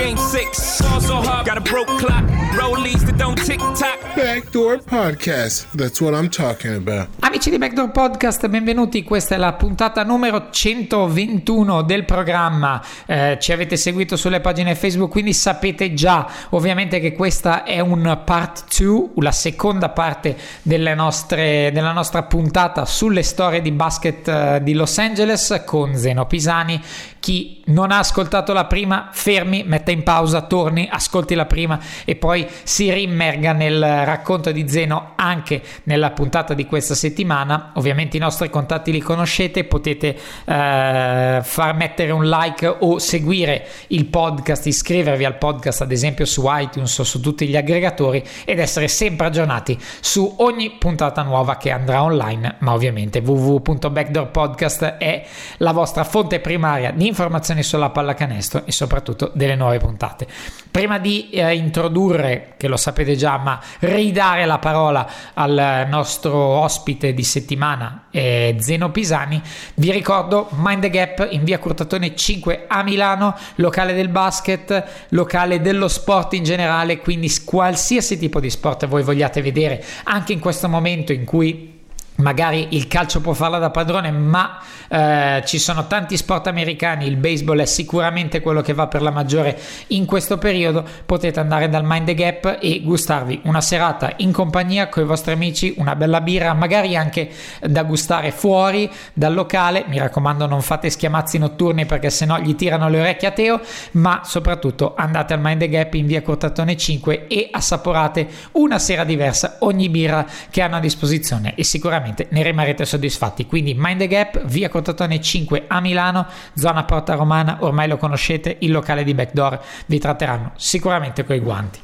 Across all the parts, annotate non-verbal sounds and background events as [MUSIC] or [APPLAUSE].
game six. Ball so hard, got a broke clock, rollies that don't tick tock. Backdoor Podcast. That's what I'm talking about. Amici di Backdoor Podcast, benvenuti. Questa è la puntata numero 121 del programma. Eh, ci avete seguito sulle pagine Facebook, quindi sapete già ovviamente che questa è un part 2, la seconda parte delle nostre, della nostra puntata sulle storie di basket eh, di Los Angeles con Zeno Pisani. Chi non ha ascoltato la prima, fermi, metta in pausa, torni, ascolti la prima e poi si rimmerga nel racconto di Zeno anche nella puntata di questa settimana. Ovviamente i nostri contatti li conoscete, potete eh, far mettere un like o seguire il podcast, iscrivervi al podcast ad esempio su iTunes o su tutti gli aggregatori ed essere sempre aggiornati su ogni puntata nuova che andrà online, ma ovviamente www.backdoorpodcast è la vostra fonte primaria di informazioni sulla pallacanestro e soprattutto delle nuove puntate. Prima di eh, introdurre, che lo sapete già, ma ridare la parola al nostro ospite di settimana, eh, Zeno Pisani, vi ricordo Mind the Gap in via Curtatone 5 a Milano, locale del basket, locale dello sport in generale, quindi qualsiasi tipo di sport voi vogliate vedere, anche in questo momento in cui magari il calcio può farla da padrone, ma eh, ci sono tanti sport americani, il baseball è sicuramente quello che va per la maggiore in questo periodo, potete andare dal Mind the Gap e gustarvi una serata in compagnia con i vostri amici, una bella birra, magari anche da gustare fuori dal locale, mi raccomando non fate schiamazzi notturni perché sennò gli tirano le orecchie a Teo, ma soprattutto andate al Mind the Gap in via Cortatone 5 e assaporate una sera diversa ogni birra che hanno a disposizione. E sicuramente ne rimarrete soddisfatti. Quindi Mind the Gap, via Cortatone 5 a Milano, zona Porta Romana, ormai lo conoscete, il locale di Backdoor vi tratteranno sicuramente coi guanti.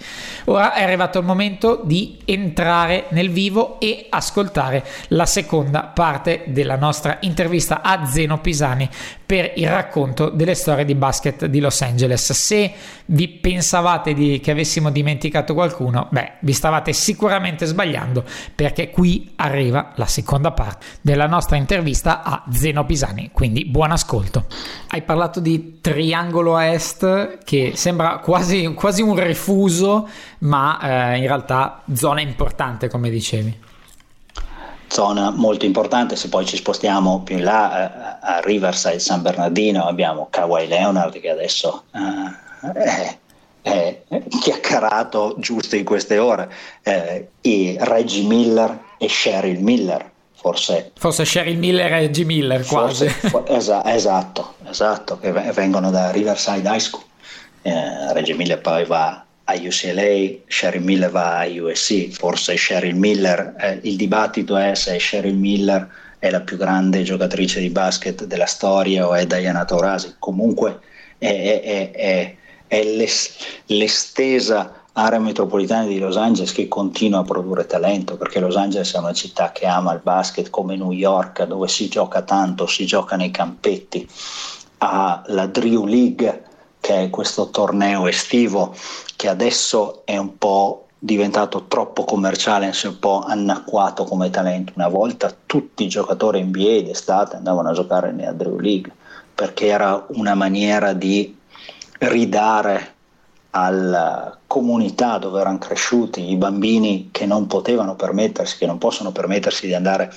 Ora è arrivato il momento di entrare nel vivo e ascoltare la seconda parte della nostra intervista a Zeno Pisani per il racconto delle storie di basket di Los Angeles. Se vi pensavate di, che avessimo dimenticato qualcuno, beh, vi stavate sicuramente sbagliando perché qui arriva la seconda parte della nostra intervista a Zeno Pisani. Quindi buon ascolto. Hai parlato di triangolo a est che sembra quasi, quasi un refuso, ma eh, in realtà zona importante, come dicevi zona molto importante, se poi ci spostiamo più in là eh, a Riverside San Bernardino abbiamo Kawhi Leonard che adesso eh, è, è, chiacchierato giusto in queste ore, eh, e Reggie Miller e Cheryl Miller. Forse, forse Cheryl Miller e Reggie Miller quasi. Forse, esa, esatto, esatto, che vengono da Riverside High School. Eh, Reggie Miller poi va a UCLA, Sheryl Miller va a USC, forse Sheryl Miller, eh, il dibattito è se Sheryl Miller è la più grande giocatrice di basket della storia o è Diana Taurasi, comunque è, è, è, è l'es, l'estesa area metropolitana di Los Angeles che continua a produrre talento perché Los Angeles è una città che ama il basket come New York dove si gioca tanto, si gioca nei campetti, ha la Drew League che è questo torneo estivo che adesso è un po' diventato troppo commerciale, si è un po' anacquato come talento. Una volta tutti i giocatori NBA d'estate andavano a giocare nella Drew League perché era una maniera di ridare alla comunità dove erano cresciuti i bambini che non potevano permettersi, che non possono permettersi di andare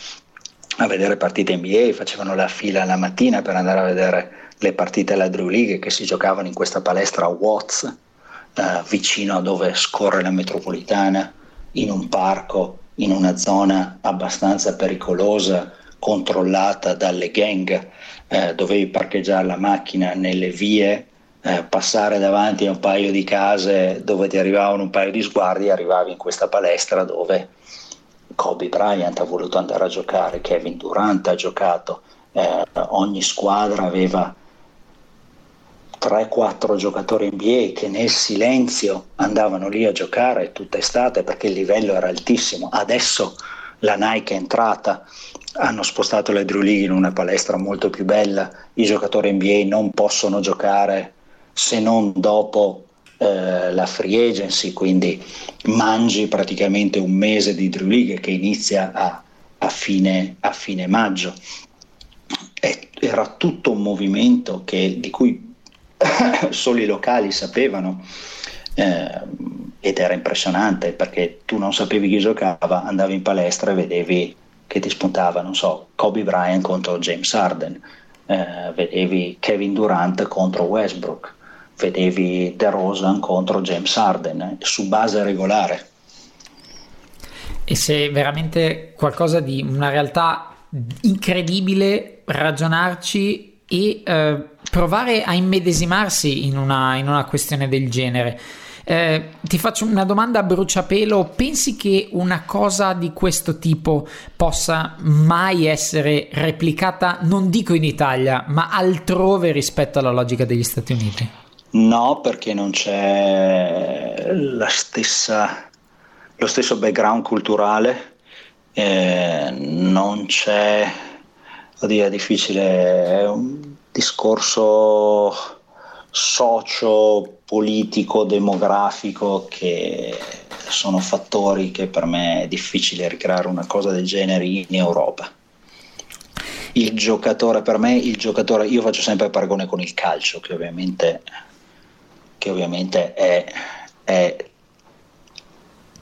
a vedere partite NBA, facevano la fila la mattina per andare a vedere le partite alla Drew League che si giocavano in questa palestra a Watts eh, vicino a dove scorre la metropolitana, in un parco, in una zona abbastanza pericolosa, controllata dalle gang, eh, dovevi parcheggiare la macchina nelle vie, eh, passare davanti a un paio di case dove ti arrivavano un paio di sguardi e arrivavi in questa palestra dove Kobe Bryant ha voluto andare a giocare, Kevin Durant ha giocato, eh, ogni squadra aveva 3-4 giocatori NBA che nel silenzio andavano lì a giocare tutta estate perché il livello era altissimo. Adesso la Nike è entrata, hanno spostato le Drew League in una palestra molto più bella, i giocatori NBA non possono giocare se non dopo eh, la free agency, quindi mangi praticamente un mese di Drew League che inizia a, a, fine, a fine, maggio. Era tutto un movimento che, di cui [COUGHS] solo i locali sapevano eh, ed era impressionante perché tu non sapevi chi giocava, andavi in palestra e vedevi che ti spuntava, non so, Kobe Bryant contro James Harden, eh, vedevi Kevin Durant contro Westbrook, vedevi DeRozan contro James Harden eh, su base regolare. E se veramente qualcosa di una realtà incredibile ragionarci e eh, provare a immedesimarsi in una, in una questione del genere. Eh, ti faccio una domanda a bruciapelo. Pensi che una cosa di questo tipo possa mai essere replicata, non dico in Italia, ma altrove rispetto alla logica degli Stati Uniti? No, perché non c'è stessa, lo stesso background culturale, eh, non c'è, oddio, è difficile, è un discorso socio-politico, demografico che sono fattori che per me è difficile ricreare una cosa del genere in Europa. Il giocatore, per me, il giocatore, io faccio sempre paragone con il calcio, che ovviamente che ovviamente è, è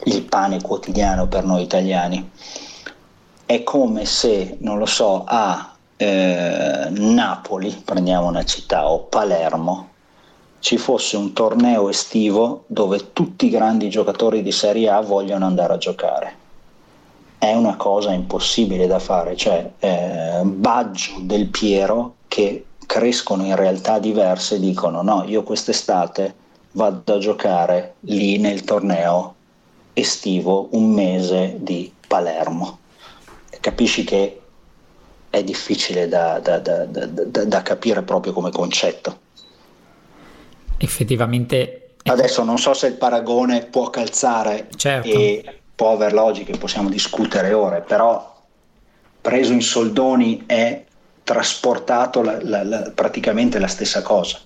il pane quotidiano per noi italiani. È come se, non lo so, a eh, Napoli, prendiamo una città, o Palermo, ci fosse un torneo estivo dove tutti i grandi giocatori di Serie A vogliono andare a giocare. È una cosa impossibile da fare, cioè eh, Baggio del Piero che crescono in realtà diverse dicono no, io quest'estate vado a giocare lì nel torneo estivo un mese di Palermo. Capisci che è difficile da, da, da, da capire proprio come concetto. Effettivamente. Adesso non so se il paragone può calzare certo. e può aver logica, possiamo discutere ore, però preso in soldoni è trasportato la, la, la, praticamente la stessa cosa.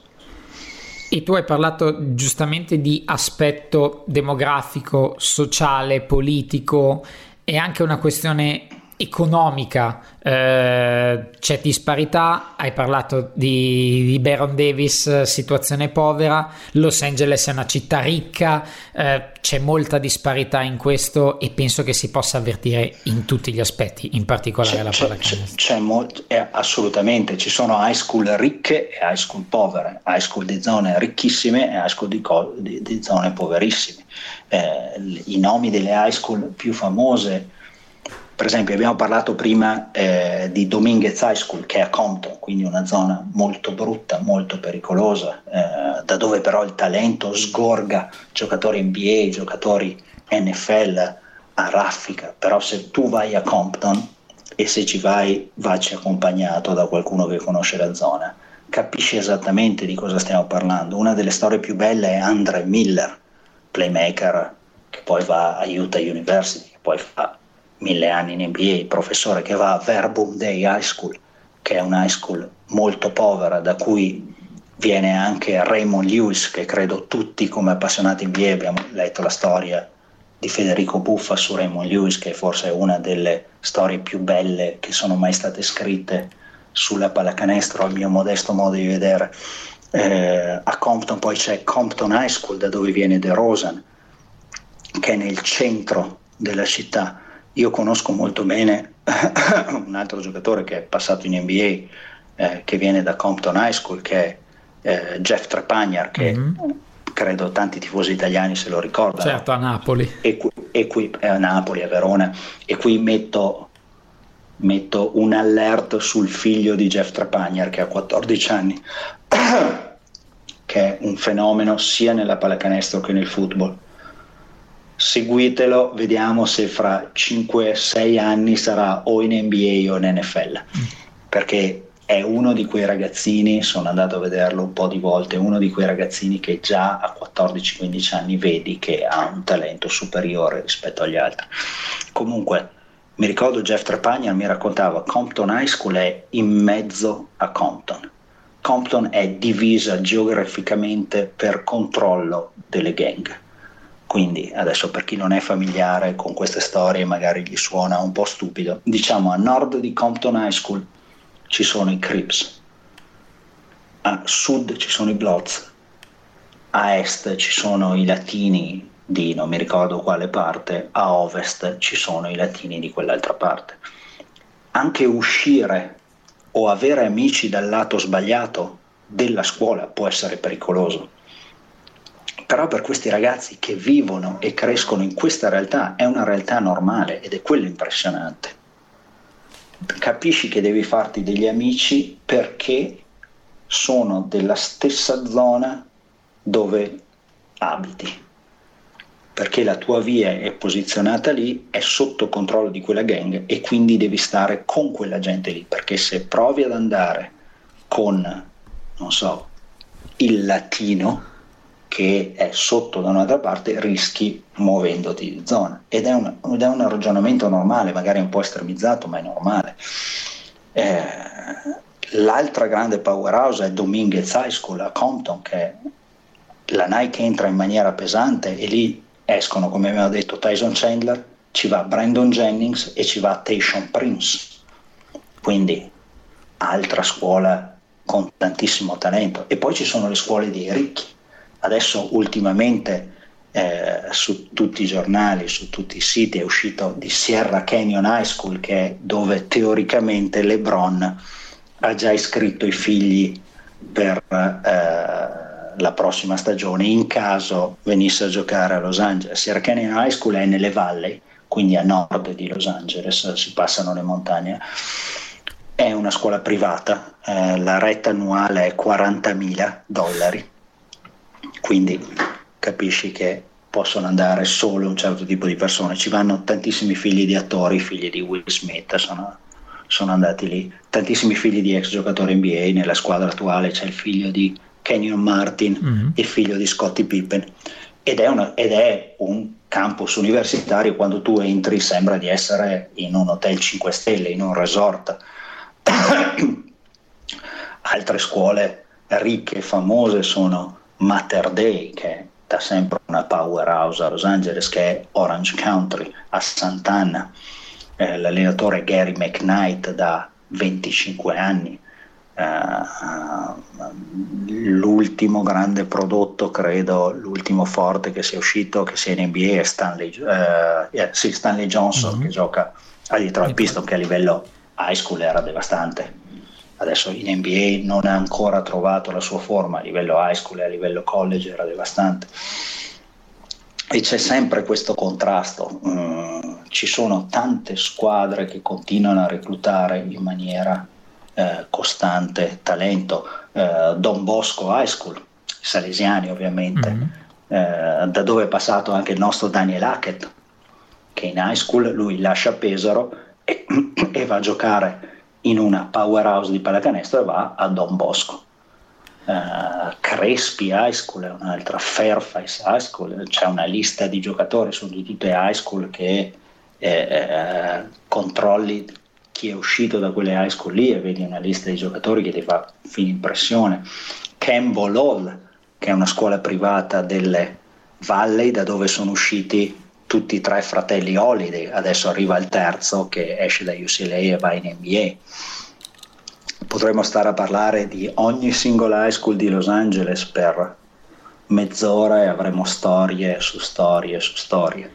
E tu hai parlato giustamente di aspetto demografico, sociale, politico e anche una questione economica eh, c'è disparità, hai parlato di, di, Baron Davis, situazione povera, Los Angeles è una città ricca, eh, c'è molta disparità in questo e penso che si possa avvertire in tutti gli aspetti, in particolare c'è, la pallacanestro. C'è, c'è molto, eh, assolutamente, ci sono high school ricche e high school povere, high school di zone ricchissime e high school di, di, di zone poverissime. Eh, I nomi delle high school più famose per esempio abbiamo parlato prima eh, di Dominguez High School che è a Compton, quindi una zona molto brutta, molto pericolosa, eh, da dove però il talento sgorga giocatori NBA, giocatori NFL a raffica, però se tu vai a Compton e se ci vai vacci accompagnato da qualcuno che conosce la zona, capisci esattamente di cosa stiamo parlando. Una delle storie più belle è Andre Miller, playmaker che poi va a Utah University, che poi fa mille anni in NBA, professore che va a Verbum Day High School, che è una high school molto povera, da cui viene anche Raymond Lewis, che credo tutti come appassionati NBA abbiamo letto la storia di Federico Buffa su Raymond Lewis, che forse è una delle storie più belle che sono mai state scritte sulla pallacanestro, al mio modesto modo di vedere. Eh, a Compton poi c'è Compton High School, da dove viene De Rosan, che è nel centro della città io conosco molto bene [LAUGHS] un altro giocatore che è passato in NBA, eh, che viene da Compton High School, che è eh, Jeff Trepagnar, che mm-hmm. credo tanti tifosi italiani se lo ricordano. Certo, a Napoli. E qui, e qui a Napoli, a Verona. E qui metto, metto un alert sul figlio di Jeff Trepagnar, che ha 14 anni, [COUGHS] che è un fenomeno sia nella pallacanestro che nel football seguitelo, vediamo se fra 5-6 anni sarà o in NBA o in NFL, perché è uno di quei ragazzini, sono andato a vederlo un po' di volte, uno di quei ragazzini che già a 14-15 anni vedi che ha un talento superiore rispetto agli altri. Comunque, mi ricordo Jeff Trepagna mi raccontava Compton High School è in mezzo a Compton. Compton è divisa geograficamente per controllo delle gang quindi adesso per chi non è familiare con queste storie magari gli suona un po' stupido. Diciamo a nord di Compton High School ci sono i Crips, a sud ci sono i Bloods, a est ci sono i latini di non mi ricordo quale parte, a ovest ci sono i latini di quell'altra parte. Anche uscire o avere amici dal lato sbagliato della scuola può essere pericoloso però per questi ragazzi che vivono e crescono in questa realtà è una realtà normale ed è quello impressionante. Capisci che devi farti degli amici perché sono della stessa zona dove abiti, perché la tua via è posizionata lì, è sotto controllo di quella gang e quindi devi stare con quella gente lì, perché se provi ad andare con, non so, il latino, che è sotto da un'altra parte rischi muovendoti di zona ed è, un, ed è un ragionamento normale, magari un po' estremizzato, ma è normale. Eh, l'altra grande powerhouse è Dominguez High School a Compton, che la Nike entra in maniera pesante e lì escono, come abbiamo detto, Tyson Chandler, ci va Brandon Jennings e ci va Tayshaun Prince. Quindi altra scuola con tantissimo talento. E poi ci sono le scuole dei ricchi Adesso ultimamente eh, su tutti i giornali, su tutti i siti è uscito di Sierra Canyon High School, che è dove teoricamente LeBron ha già iscritto i figli per eh, la prossima stagione in caso venisse a giocare a Los Angeles. Sierra Canyon High School è nelle valli, quindi a nord di Los Angeles, si passano le montagne. È una scuola privata, eh, la retta annuale è 40.000 dollari quindi capisci che possono andare solo un certo tipo di persone. Ci vanno tantissimi figli di attori, figli di Will Smith, sono, sono andati lì. Tantissimi figli di ex giocatori NBA, nella squadra attuale c'è il figlio di Kenyon Martin, mm-hmm. il figlio di Scottie Pippen. Ed è, una, ed è, un campus universitario, quando tu entri sembra di essere in un hotel 5 stelle, in un resort. [COUGHS] Altre scuole ricche e famose sono Mater Day, che è da sempre una powerhouse a Los Angeles, che è Orange Country a Sant'Anna, eh, l'allenatore Gary McKnight da 25 anni. Uh, l'ultimo grande prodotto, credo, l'ultimo forte che sia uscito, che sia in NBA è Stanley, uh, yeah, sì, Stanley Johnson mm-hmm. che gioca a Detroit Pistons che a livello high school era devastante adesso in NBA non ha ancora trovato la sua forma a livello high school e a livello college era devastante e c'è sempre questo contrasto mm, ci sono tante squadre che continuano a reclutare in maniera eh, costante talento eh, Don Bosco High School salesiani ovviamente mm-hmm. da dove è passato anche il nostro Daniel Hackett che in high school lui lascia Pesaro e, [CLEARS THROAT] e va a giocare in una powerhouse di pallacanestro e va a Don Bosco. Uh, Crespi High School è un'altra, Fairfax High School, c'è una lista di giocatori su di tutte high school che eh, eh, controlli chi è uscito da quelle high school lì e vedi una lista di giocatori che ti fa fin impressione. Campbell Hall, che è una scuola privata delle Valley da dove sono usciti tutti e tre fratelli Holiday, adesso arriva il terzo che esce da UCLA e va in NBA. Potremmo stare a parlare di ogni singola high school di Los Angeles per mezz'ora e avremo storie su storie su storie.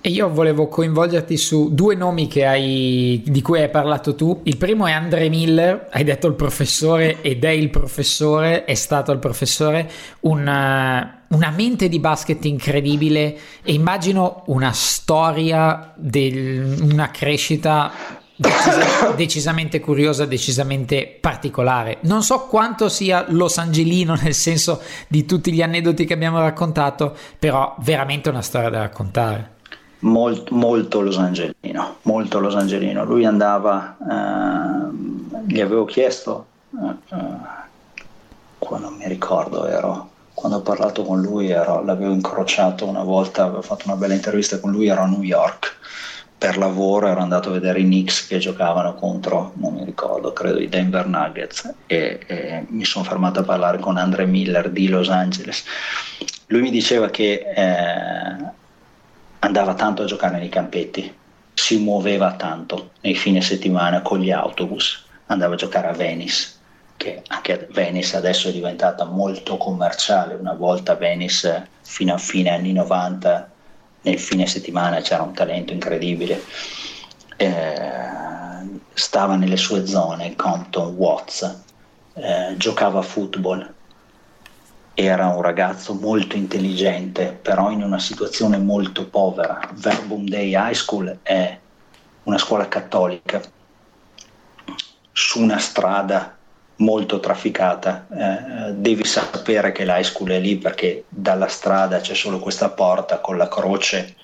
E io volevo coinvolgerti su due nomi hai, di cui hai parlato tu. Il primo è Andre Miller, hai detto il professore ed è il professore, è stato il professore, una, una mente di basket incredibile e immagino una storia, del, una crescita Decis- [COUGHS] decisamente curiosa, decisamente particolare. Non so quanto sia Los Angelino nel senso di tutti gli aneddoti che abbiamo raccontato, però veramente una storia da raccontare. Molto, molto Los Angelino, molto Los Angelino. Lui andava, eh, gli avevo chiesto, eh, quando mi ricordo, ero, quando ho parlato con lui, ero, l'avevo incrociato una volta, avevo fatto una bella intervista con lui, ero a New York per lavoro ero andato a vedere i Knicks che giocavano contro, non mi ricordo, credo i Denver Nuggets e, e mi sono fermato a parlare con Andre Miller di Los Angeles. Lui mi diceva che eh, andava tanto a giocare nei campetti, si muoveva tanto nei fine settimana con gli autobus, andava a giocare a Venice, che anche Venice adesso è diventata molto commerciale, una volta Venice fino a fine anni 90 nel fine settimana c'era un talento incredibile, eh, stava nelle sue zone, Compton, Watts, eh, giocava a football, era un ragazzo molto intelligente, però in una situazione molto povera. Verbum Day High School è una scuola cattolica su una strada molto trafficata. Eh, devi sapere che l'high è lì perché dalla strada c'è solo questa porta con la croce,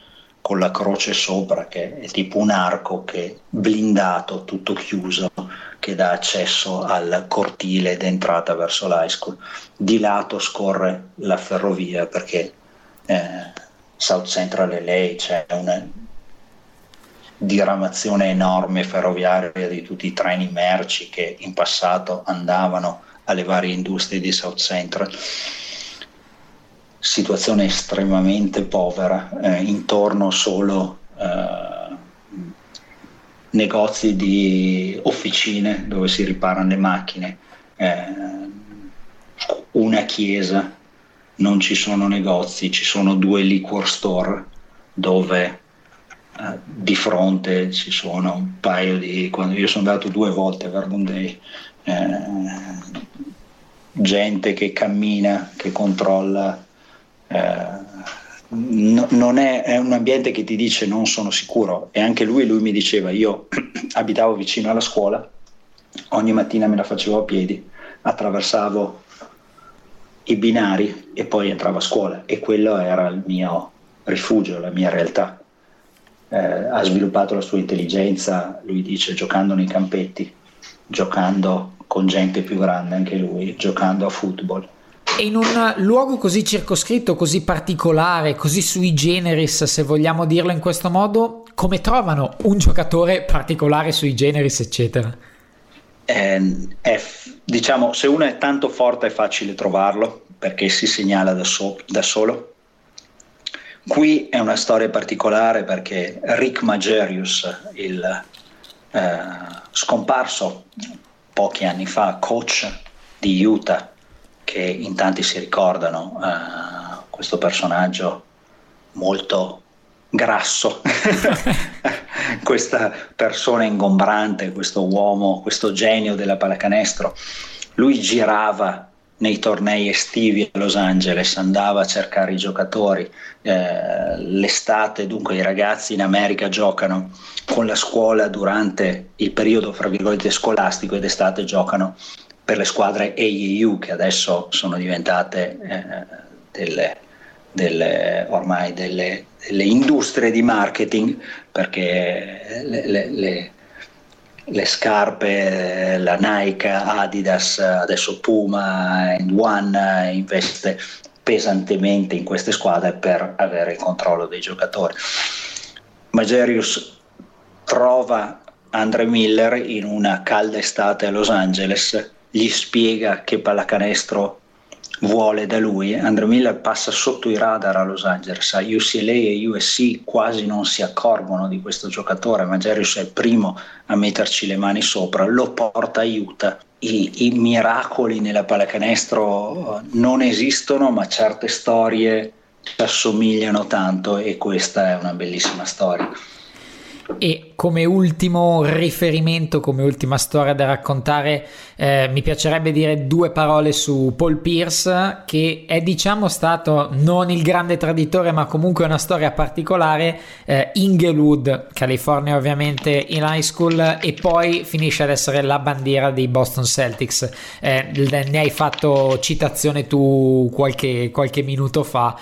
con la croce sopra che è tipo un arco che blindato, tutto chiuso, che dà accesso al cortile d'entrata verso l'high. Di lato scorre la ferrovia perché eh, South Central LA c'è una diramazione enorme ferroviaria di tutti i treni merci che in passato andavano alle varie industrie di South Central. Situazione estremamente povera, eh, intorno solo eh, negozi di officine dove si riparano le macchine, eh, una chiesa, non ci sono negozi, ci sono due liquor store dove di fronte ci sono un paio di quando io sono andato due volte a Verbum Day eh, gente che cammina che controlla eh, no, non è, è, un ambiente che ti dice non sono sicuro. E anche lui, lui mi diceva io [CLEARS THROAT] abitavo vicino alla scuola ogni mattina me la facevo a piedi attraversavo i binari e poi entravo a scuola. E quello era il mio rifugio, la mia realtà eh, ha sviluppato la sua intelligenza, lui dice, giocando nei campetti, giocando con gente più grande anche lui, giocando a football. E in un luogo così circoscritto, così particolare, così sui generis, se vogliamo dirlo in questo modo, come trovano un giocatore particolare sui generis, eccetera? Eh, è, diciamo, se uno è tanto forte è facile trovarlo perché si segnala da, so, da solo Qui è una storia particolare perché Rick Magerius, il eh, scomparso pochi anni fa coach di Utah, che in tanti si ricordano, eh, questo personaggio molto grasso, [LAUGHS] questa persona ingombrante, questo uomo, questo genio della pallacanestro, lui girava nei tornei estivi a Los Angeles, andava a cercare i giocatori, eh, l'estate dunque i ragazzi in America giocano con la scuola durante il periodo fra virgolette scolastico ed estate giocano per le squadre AEU che adesso sono diventate eh, delle, delle, ormai delle, delle, industrie di marketing perché le, le, le le scarpe, la Nike, Adidas, adesso Puma, and One investe pesantemente in queste squadre per avere il controllo dei giocatori. Magerius trova Andre Miller in una calda estate a Los Angeles, gli spiega che pallacanestro vuole da lui. Andrew Miller passa sotto i radar a Los Angeles, UCLA e USC quasi non si accorgono di questo giocatore, ma Jarius è il primo a metterci le mani sopra, lo porta a Utah. I, I, miracoli nella pallacanestro non esistono, ma certe storie ci assomigliano tanto e questa è una bellissima storia. E come ultimo riferimento, come ultima storia da raccontare, eh, mi piacerebbe dire due parole su Paul Pierce, che è diciamo stato non il grande traditore, ma comunque una storia particolare. Eh, Inglewood, California ovviamente in high school, e poi finisce ad essere la bandiera dei Boston Celtics. Eh, ne hai fatto citazione tu qualche, qualche minuto fa.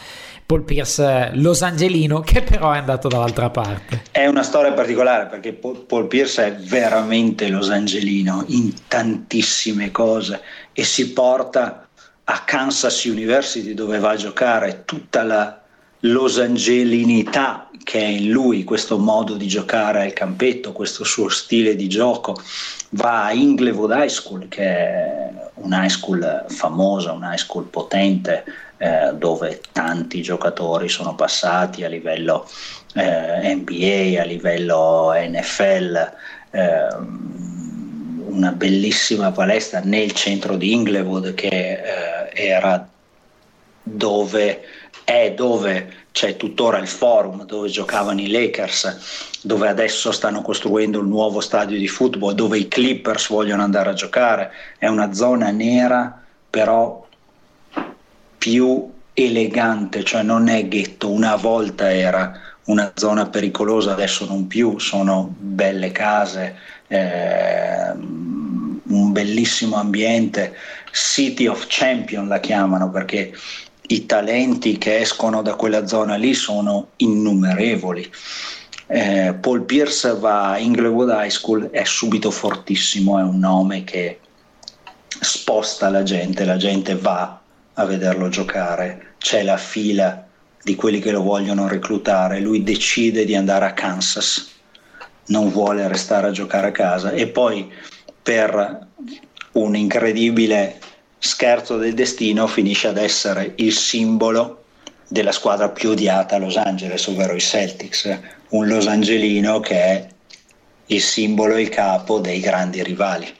Paul Pierce Los Angelino che però è andato dall'altra parte. È una storia particolare perché Paul Pierce è veramente Los Angelino in tantissime cose e si porta a Kansas University dove va a giocare tutta la losangelinità che è in lui, questo modo di giocare al campetto, questo suo stile di gioco, va a Inglewood High School, che è un high school famosa, un high school potente, eh, dove tanti giocatori sono passati a livello eh, NBA, a livello NFL. Eh, una bellissima palestra nel centro di Inglewood che eh, era dove è dove c'è tuttora il forum dove giocavano i Lakers, dove adesso stanno costruendo il nuovo stadio di football, dove i Clippers vogliono andare a giocare. È una zona nera, però più elegante, cioè non è ghetto. Una volta era una zona pericolosa, adesso non più, sono belle case, eh, un bellissimo ambiente. City of Champion la chiamano perché i talenti che escono da quella zona lì sono innumerevoli. Eh, Paul Pierce va a Inglewood High School, è subito fortissimo, è un nome che sposta la gente, la gente va a vederlo giocare, c'è la fila di quelli che lo vogliono reclutare, lui decide di andare a Kansas, non vuole restare a giocare a casa e poi per un incredibile scherzo del destino finisce ad essere il simbolo della squadra più odiata a Los Angeles, ovvero i Celtics, un Los Angelino che è il simbolo e il capo dei grandi rivali.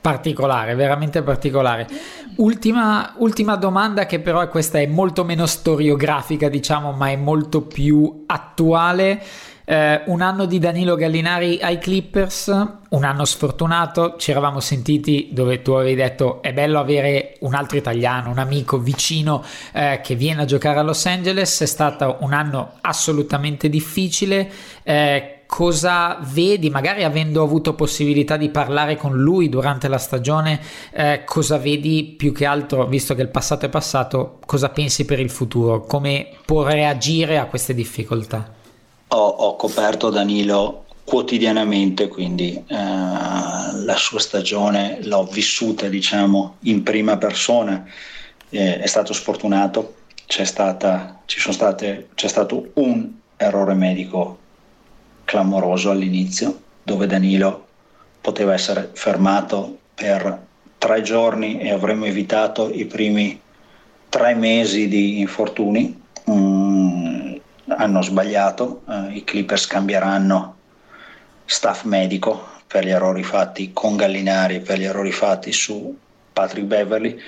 Particolare, veramente particolare. Ultima, ultima domanda che però questa è molto meno storiografica, diciamo, ma è molto più attuale. Eh, un anno di Danilo Gallinari ai Clippers, un anno sfortunato, ci eravamo sentiti dove tu avevi detto è bello avere un altro italiano, un amico vicino eh, che viene a giocare a Los Angeles, è stato un anno assolutamente difficile. Eh, cosa vedi, magari avendo avuto possibilità di parlare con lui durante la stagione, eh, cosa vedi più che altro, visto che il passato è passato, cosa pensi per il futuro, come può reagire a queste difficoltà? Ho, ho coperto Danilo quotidianamente, quindi eh, la sua stagione l'ho vissuta diciamo in prima persona, eh, è stato sfortunato, c'è, stata, state, c'è stato un errore medico clamoroso all'inizio dove Danilo poteva essere fermato per tre giorni e avremmo evitato i primi tre mesi di infortuni. Hanno sbagliato, eh, i Clippers cambieranno staff medico per gli errori fatti con Gallinari e per gli errori fatti su Patrick Beverly.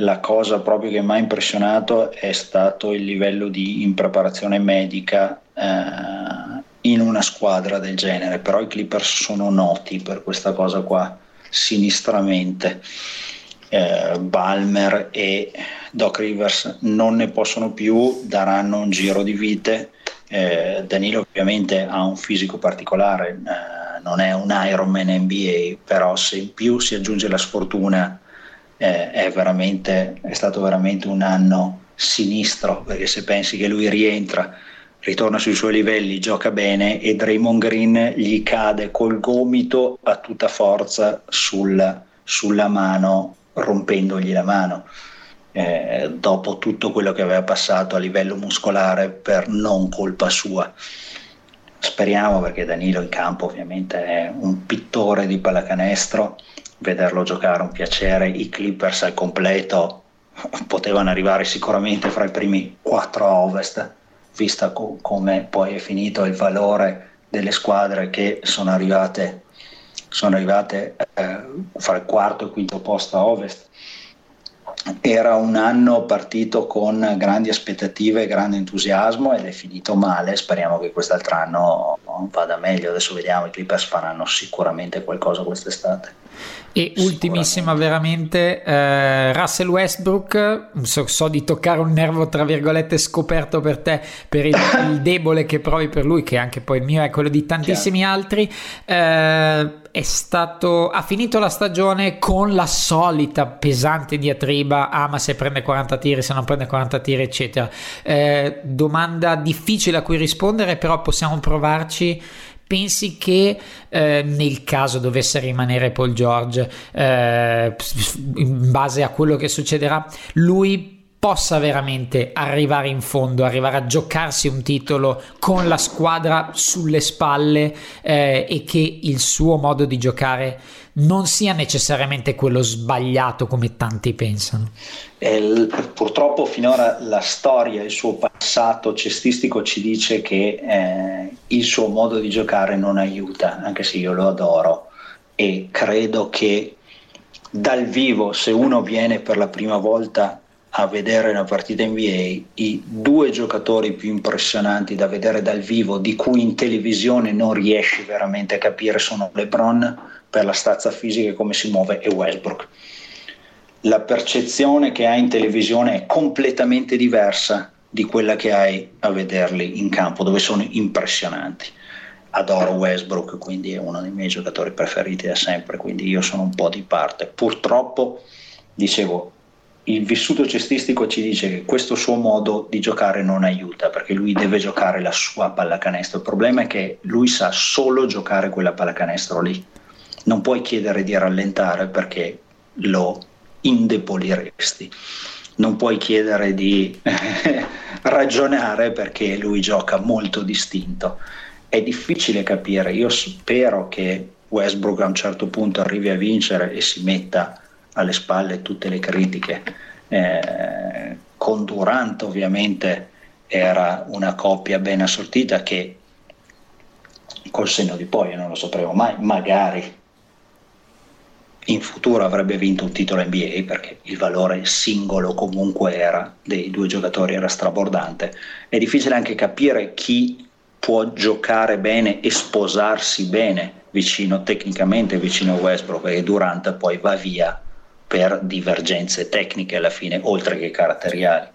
La cosa proprio che mi ha impressionato è stato il livello di impreparazione medica eh, in una squadra del genere, però i Clippers sono noti per questa cosa qua, sinistramente. Eh, Balmer e Doc Rivers non ne possono più, daranno un giro di vite. Eh, Danilo ovviamente ha un fisico particolare, eh, non è un Ironman NBA, però se in più si aggiunge la sfortuna eh, è, è stato veramente un anno sinistro, perché se pensi che lui rientra, ritorna sui suoi livelli, gioca bene e Draymond Green gli cade col gomito a tutta forza sul, sulla mano, rompendogli la mano eh, dopo tutto quello che aveva passato a livello muscolare per non colpa sua. Speriamo perché Danilo in campo ovviamente è un pittore di pallacanestro, vederlo giocare è un piacere, i Clippers al completo [LAUGHS] potevano arrivare sicuramente fra i primi quattro a ovest, vista co- come poi è finito il valore delle squadre che sono arrivate, sono arrivate eh, fra il quarto e il quinto posto a ovest era un anno partito con grandi aspettative grande entusiasmo ed è finito male. Speriamo che quest'altro anno vada meglio. Adesso vediamo, i Clippers faranno sicuramente qualcosa quest'estate. E ultimissima veramente, eh, Russell Westbrook, so, so, di toccare un nervo tra virgolette scoperto per te, per il, [COUGHS] il, debole che provi per lui, che anche poi il mio è quello di tantissimi Chiaro. altri, eh, è stato, ha finito la stagione con la solita pesante diatriba, ah ma se prende 40 tiri, se non prende 40 tiri, eccetera. Eh, domanda difficile a cui rispondere, però possiamo provarci pensi che eh, nel caso dovesse rimanere Paul George, eh, in base a quello che succederà, lui possa veramente arrivare in fondo, arrivare a giocarsi un titolo con la squadra sulle spalle eh, e che il suo modo di giocare non sia necessariamente quello sbagliato come tanti pensano. Eh, purtroppo finora la storia, il suo passato cestistico ci dice che eh, il suo modo di giocare non aiuta, anche se io lo adoro e credo che dal vivo, se uno viene per la prima volta a vedere una partita NBA, i due giocatori più impressionanti da vedere dal vivo, di cui in televisione non riesci veramente a capire, sono LeBron per la stazza fisica e come si muove e Westbrook. La percezione che hai in televisione è completamente diversa di quella che hai a vederli in campo, dove sono impressionanti. Adoro Westbrook, quindi è uno dei miei giocatori preferiti da sempre, quindi io sono un po' di parte. Purtroppo, dicevo, il vissuto cestistico ci dice che questo suo modo di giocare non aiuta perché lui deve giocare la sua pallacanestro. Il problema è che lui sa solo giocare quella pallacanestro lì. Non puoi chiedere di rallentare perché lo indeboliresti. Non puoi chiedere di [LAUGHS] ragionare perché lui gioca molto distinto. È difficile capire. Io spero che Westbrook a un certo punto arrivi a vincere e si metta alle spalle tutte le critiche. Eh, con Durant ovviamente era una coppia ben assortita che col senno di poi, non lo sapremo mai, magari in futuro avrebbe vinto un titolo NBA perché il valore singolo comunque era dei due giocatori era strabordante. È difficile anche capire chi può giocare bene e sposarsi bene vicino tecnicamente vicino a Westbrook e Durant poi va via per divergenze tecniche alla fine, oltre che caratteriali.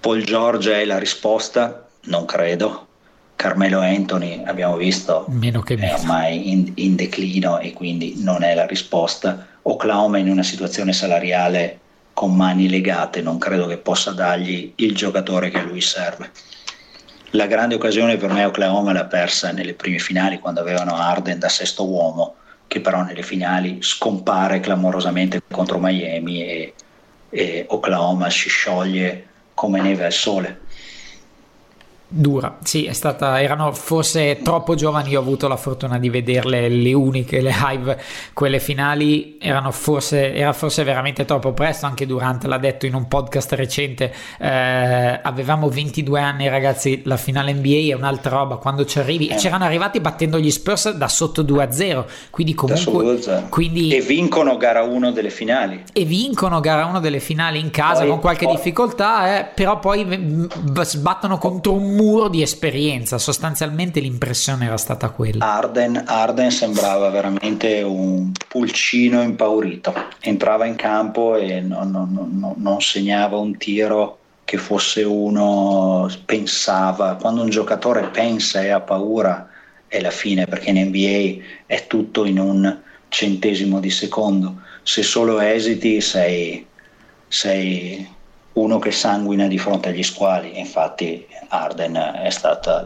Paul George è la risposta? Non credo. Carmelo Anthony, abbiamo visto, è ormai in, in, declino e quindi non è la risposta. Oklahoma in una situazione salariale con mani legate, non credo che possa dargli il giocatore che a lui serve. La grande occasione per me Oklahoma l'ha persa nelle prime finali quando avevano Arden da sesto uomo che però nelle finali scompare clamorosamente contro Miami e, e Oklahoma si scioglie come neve al sole. Dura, sì, è stata, erano forse troppo giovani, io ho avuto la fortuna di vederle le uniche, le live, quelle finali, erano forse, era forse veramente troppo presto, anche Durante l'ha detto in un podcast recente, eh, avevamo 22 anni ragazzi, la finale NBA è un'altra roba, quando ci arrivi, eh. e c'erano arrivati battendo gli Spurs da sotto 2-0, quindi comunque... Quindi, e vincono gara 1 delle finali. E vincono gara 1 delle finali in casa poi, con qualche poi, difficoltà, eh, però poi sbattono contro un muro di esperienza, sostanzialmente l'impressione era stata quella. Arden, Arden sembrava veramente un pulcino impaurito, entrava in campo e non, non, non, non segnava un tiro che fosse uno pensava, quando un giocatore pensa e ha paura è la fine perché in NBA è tutto in un centesimo di secondo, se solo esiti sei, sei uno che sanguina di fronte agli squali, infatti Arden è stata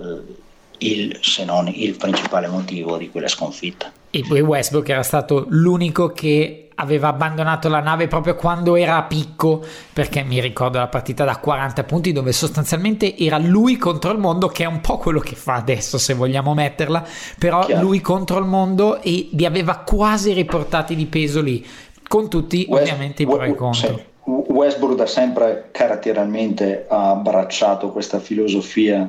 il, se non il principale motivo di quella sconfitta. E poi Westbrook era stato l'unico che aveva abbandonato la nave proprio quando era a picco, perché mi ricordo la partita da 40 punti dove sostanzialmente era lui contro il mondo, che è un po' quello che fa adesso se vogliamo metterla, però Chiaro. lui contro il mondo e li aveva quasi riportati di peso lì, con tutti West, ovviamente i pro e i contro. Sì Westbrook da sempre caratterialmente ha abbracciato questa filosofia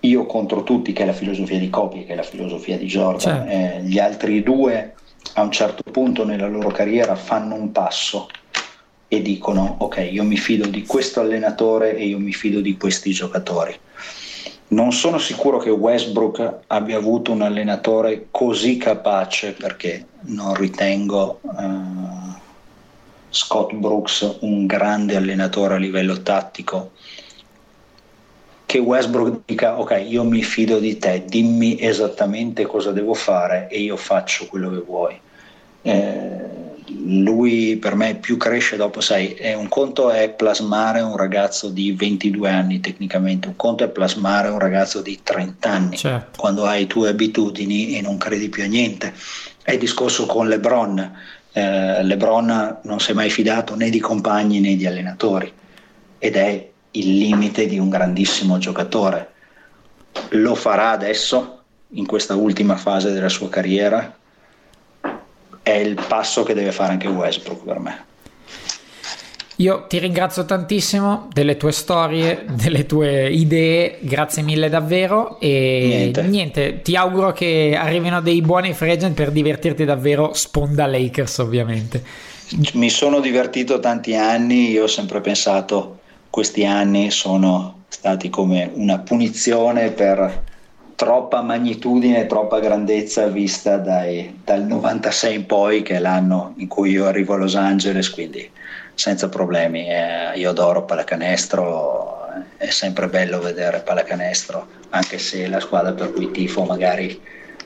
io contro tutti, che è la filosofia di Kobe, che è la filosofia di Jordan. Certo. Eh, gli altri due a un certo punto nella loro carriera fanno un passo e dicono ok, io mi fido di questo allenatore e io mi fido di questi giocatori. Non sono sicuro che Westbrook abbia avuto un allenatore così capace perché non ritengo uh, Scott Brooks un grande allenatore a livello tattico che Westbrook dica ok io mi fido di te dimmi esattamente cosa devo fare e io faccio quello che vuoi eh, lui per me più cresce dopo, sai, un conto è plasmare un ragazzo di 22 anni tecnicamente, un conto è plasmare un ragazzo di 30 anni, certo. quando hai tue abitudini e non credi più a niente. È il discorso con LeBron, eh, LeBron non si è mai fidato né di compagni né di allenatori ed è il limite di un grandissimo giocatore. Lo farà adesso, in questa ultima fase della sua carriera, è il passo che deve fare anche Westbrook per me. Io ti ringrazio tantissimo delle tue storie, [LAUGHS] delle tue idee, grazie mille davvero e niente, niente ti auguro che arrivino dei buoni free agent per divertirti davvero sponda Lakers ovviamente. Mi sono divertito tanti anni, io ho sempre pensato questi anni sono stati come una punizione per troppa magnitudine, troppa grandezza vista dai, dal 96 in poi, che è l'anno in cui io arrivo a Los Angeles, quindi senza problemi. Eh, io adoro pallacanestro, è sempre bello vedere pallacanestro, anche se la squadra per cui tifo magari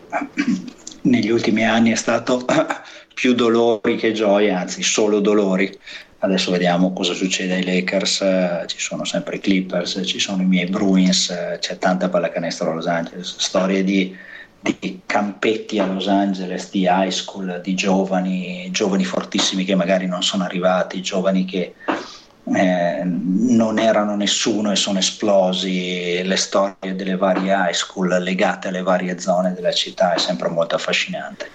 [CLEARS THROAT] negli ultimi anni è stato [CLEARS THROAT] più dolori che gioie, anzi solo dolori Adesso vediamo cosa succede ai Lakers, eh, ci sono sempre i Clippers, ci sono i miei Bruins, eh, c'è tanta pallacanestro a Los Angeles, storie di, di, campetti a Los Angeles, di high school, di giovani, giovani fortissimi che magari non sono arrivati, giovani che eh, non erano nessuno e sono esplosi, le storie delle varie high school legate alle varie zone della città è sempre molto affascinante.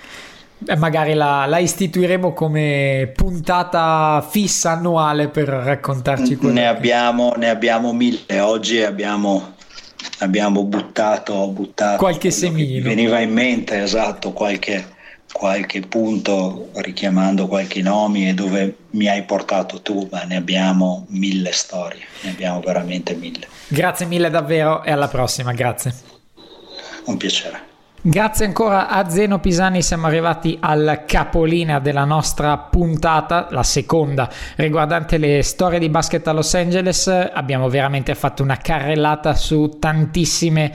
Eh, magari la, la, istituiremo come puntata fissa annuale per raccontarci quello. Ne abbiamo, ne abbiamo mille. Oggi abbiamo, abbiamo buttato, buttato qualche semino. Veniva in mente esatto qualche, qualche punto richiamando qualche nome e dove mi hai portato tu, ma ne abbiamo mille storie, ne abbiamo veramente mille. Grazie mille davvero e alla prossima, grazie. Un piacere. Grazie ancora a Zeno Pisani, siamo arrivati al capolinea della nostra puntata, la seconda riguardante le storie di basket a Los Angeles. Abbiamo veramente fatto una carrellata su tantissimi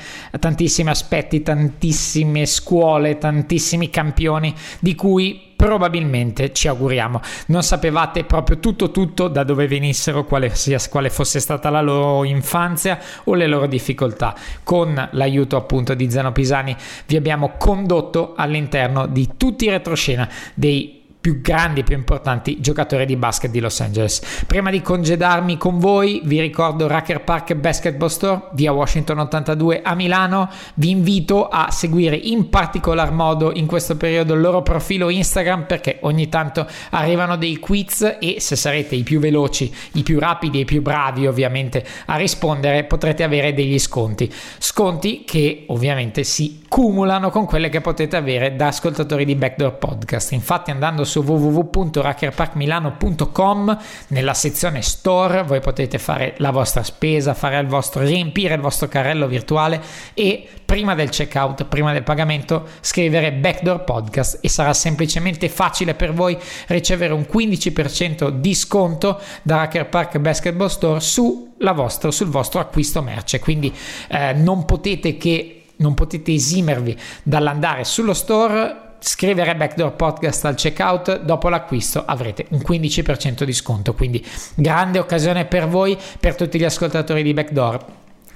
aspetti, tantissime scuole, tantissimi campioni di cui probabilmente ci auguriamo. Non sapevate proprio tutto tutto da dove venissero quale, sia, quale fosse stata la loro infanzia o le loro difficoltà. Con l'aiuto appunto di Zeno Pisani vi abbiamo condotto all'interno di tutti i retroscena dei più grandi e più importanti giocatori di basket di Los Angeles. Prima di congedarmi con voi, vi ricordo Racker Park Basketball Store via Washington 82 a Milano. Vi invito a seguire in particolar modo in questo periodo il loro profilo Instagram perché ogni tanto arrivano dei quiz e se sarete i più veloci, i più rapidi e i più bravi ovviamente a rispondere potrete avere degli sconti. Sconti che ovviamente si cumulano con quelle che potete avere da ascoltatori di Backdoor Podcast. Infatti andando su www.rackerparkmilano.com nella sezione store voi potete fare la vostra spesa, fare il vostro, riempire il vostro carrello virtuale e prima del checkout, prima del pagamento, scrivere Backdoor Podcast e sarà semplicemente facile per voi ricevere un 15% di sconto da Racker Park Basketball Store su vostra, sul vostro acquisto merce. Quindi eh, non potete che non potete esimervi dall'andare sullo store scrivere Backdoor Podcast al checkout, dopo l'acquisto avrete un 15% di sconto, quindi grande occasione per voi, per tutti gli ascoltatori di Backdoor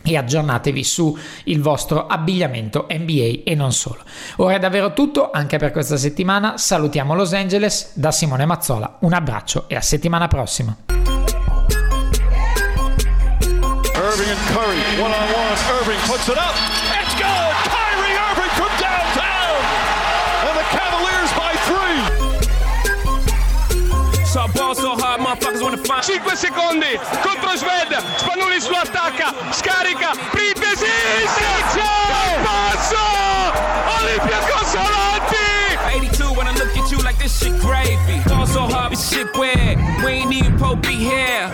e aggiornatevi su il vostro abbigliamento NBA e non solo. Ora è davvero tutto anche per questa settimana. Salutiamo Los Angeles da Simone Mazzola. Un abbraccio e a settimana prossima. Irving 5 secondi contro Sved. Spanulis lo attacca, scarica, Printesi, Siccio! Passo! Olympiacos avanti! 82 when I look at you like this shit gravy. Ball so hard, this shit weird. We ain't even pro here.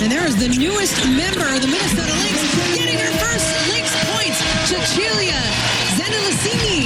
And there is the newest member of the Minnesota Lynx getting her first Lynx points, Cecilia Zendelicini.